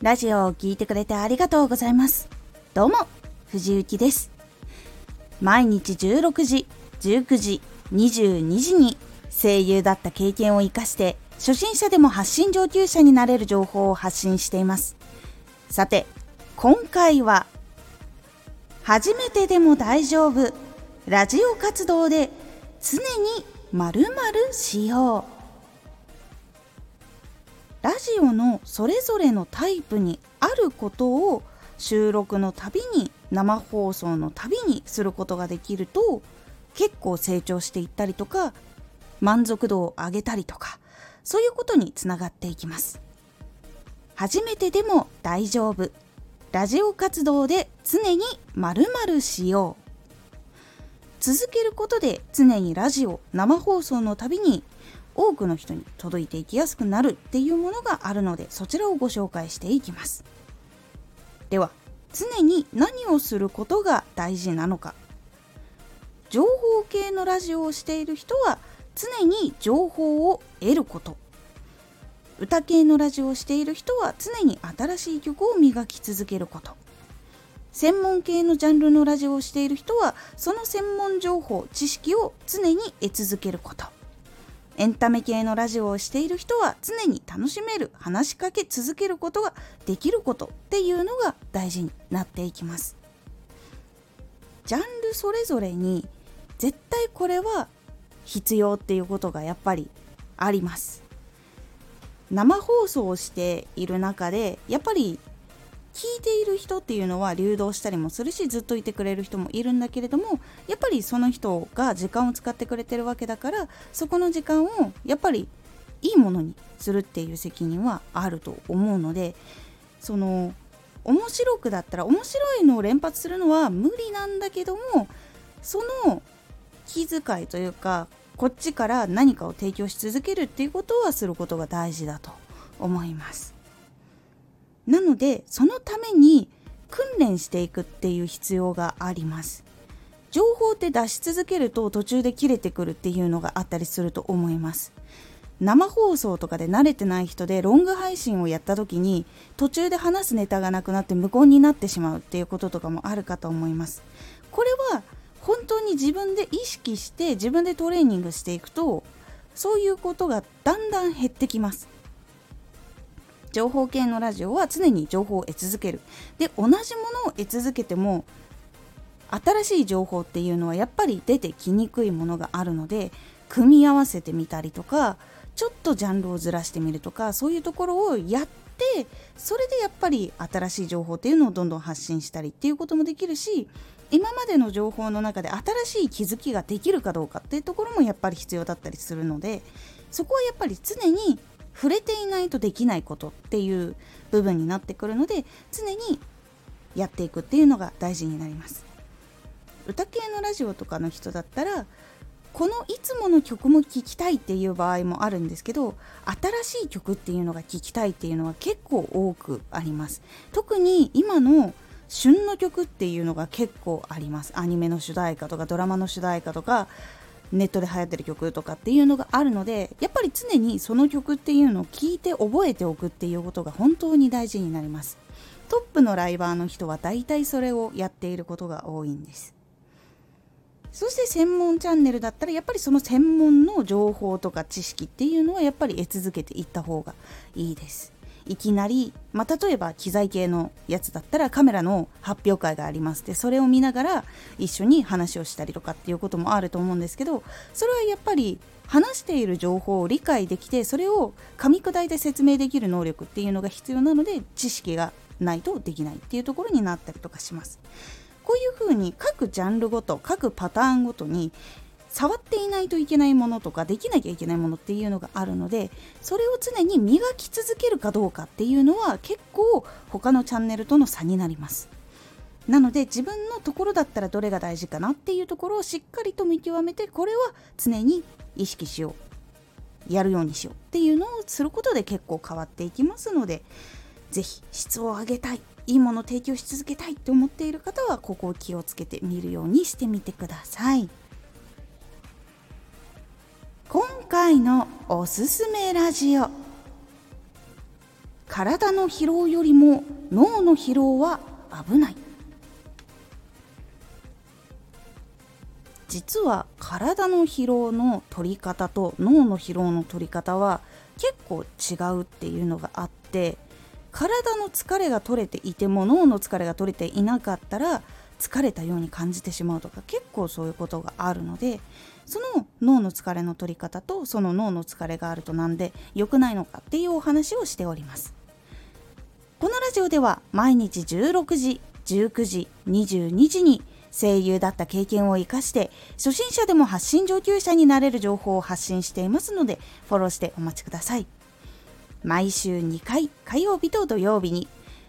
ラジオを聴いてくれてありがとうございます。どうも、藤幸です。毎日16時、19時、22時に声優だった経験を活かして初心者でも発信上級者になれる情報を発信しています。さて、今回は初めてでも大丈夫ラジオ活動で常に〇〇しようラジオのそれぞれのタイプにあることを収録のたびに生放送のたびにすることができると結構成長していったりとか満足度を上げたりとかそういうことにつながっていきます。初めてでも大丈夫。ラジオ活動で常に〇〇しよう。続けることで常にラジオ生放送のたびに多くの人に届いていきやすくなるっていうものがあるのでそちらをご紹介していきます。では常に何をすることが大事なのか。情報系のラジオをしている人は常に情報を得ること。歌系のラジオをしている人は常に新しい曲を磨き続けること。専門系のジャンルのラジオをしている人はその専門情報知識を常に得続けること。エンタメ系のラジオをしている人は常に楽しめる話しかけ続けることができることっていうのが大事になっていきます。ジャンルそれぞれに絶対これは必要っていうことがやっぱりあります。生放送をしている中でやっぱり聞いている人っていうのは流動したりもするしずっといてくれる人もいるんだけれどもやっぱりその人が時間を使ってくれてるわけだからそこの時間をやっぱりいいものにするっていう責任はあると思うのでその面白くだったら面白いのを連発するのは無理なんだけどもその気遣いというかこっちから何かを提供し続けるっていうことはすることが大事だと思います。なのでそのために訓練していくっていう必要があります。情報って出し続けると途中で切れてくるっていうのがあったりすると思います。生放送とかで慣れてない人でロング配信をやった時に途中で話すネタがなくなって無言になってしまうっていうこととかもあるかと思います。これは本当に自分で意識して自分でトレーニングしていくとそういうことがだんだん減ってきます。情報系のラジオは常に情報を得続ける。で同じものを得続けても新しい情報っていうのはやっぱり出てきにくいものがあるので組み合わせてみたりとかちょっとジャンルをずらしてみるとかそういうところをやってそれでやっぱり新しい情報っていうのをどんどん発信したりっていうこともできるし今までの情報の中で新しい気づきができるかどうかっていうところもやっぱり必要だったりするのでそこはやっぱり常に触れていないとできないことっていう部分になってくるので常にやっていくっていうのが大事になります。歌系のラジオとかの人だったらこのいつもの曲も聴きたいっていう場合もあるんですけど新しい曲っていうのが聴きたいっていうのは結構多くあります。特に今の旬の曲っていうのが結構あります。アニメの主題歌とかドラマの主題歌とかネットで流行ってる曲とかっていうのがあるのでやっぱり常にその曲っていうのを聴いて覚えておくっていうことが本当に大事になります。トップのライバーの人は大体それをやっていることが多いんです。そして専門チャンネルだったらやっぱりその専門の情報とか知識っていうのはやっぱり得続けていった方がいいです。いきなり、まあ、例えば機材系のやつだったらカメラの発表会がありますでそれを見ながら一緒に話をしたりとかっていうこともあると思うんですけどそれはやっぱり話している情報を理解できてそれを噛み砕いて説明できる能力っていうのが必要なので知識がないとできないっていうところになったりとかします。こういうふうに各ジャンルごと各パターンごとに触っていないといけないものとかできなきゃいけないものっていうのがあるのでそれを常に磨き続けるかどうかっていうのは結構他のチャンネルとの差になりますなので自分のところだったらどれが大事かなっていうところをしっかりと見極めてこれは常に意識しようやるようにしようっていうのをすることで結構変わっていきますので是非質を上げたいいいものを提供し続けたいって思っている方はここを気をつけてみるようにしてみてください。回のおすすめラジオ。体の疲労よりも脳の疲労は危ない。実は体の疲労の取り方と脳の疲労の取り方は結構違うっていうのがあって体の疲れが取れていても脳の疲れが取れていなかったら疲れたように感じてしまうとか結構そういうことがあるのでその脳の疲れの取り方とその脳の疲れがあるとなんで良くないのかっていうお話をしております。このラジオでは毎日16時19時22時に声優だった経験を生かして初心者でも発信上級者になれる情報を発信していますのでフォローしてお待ちください。毎週2回火曜日と土曜日に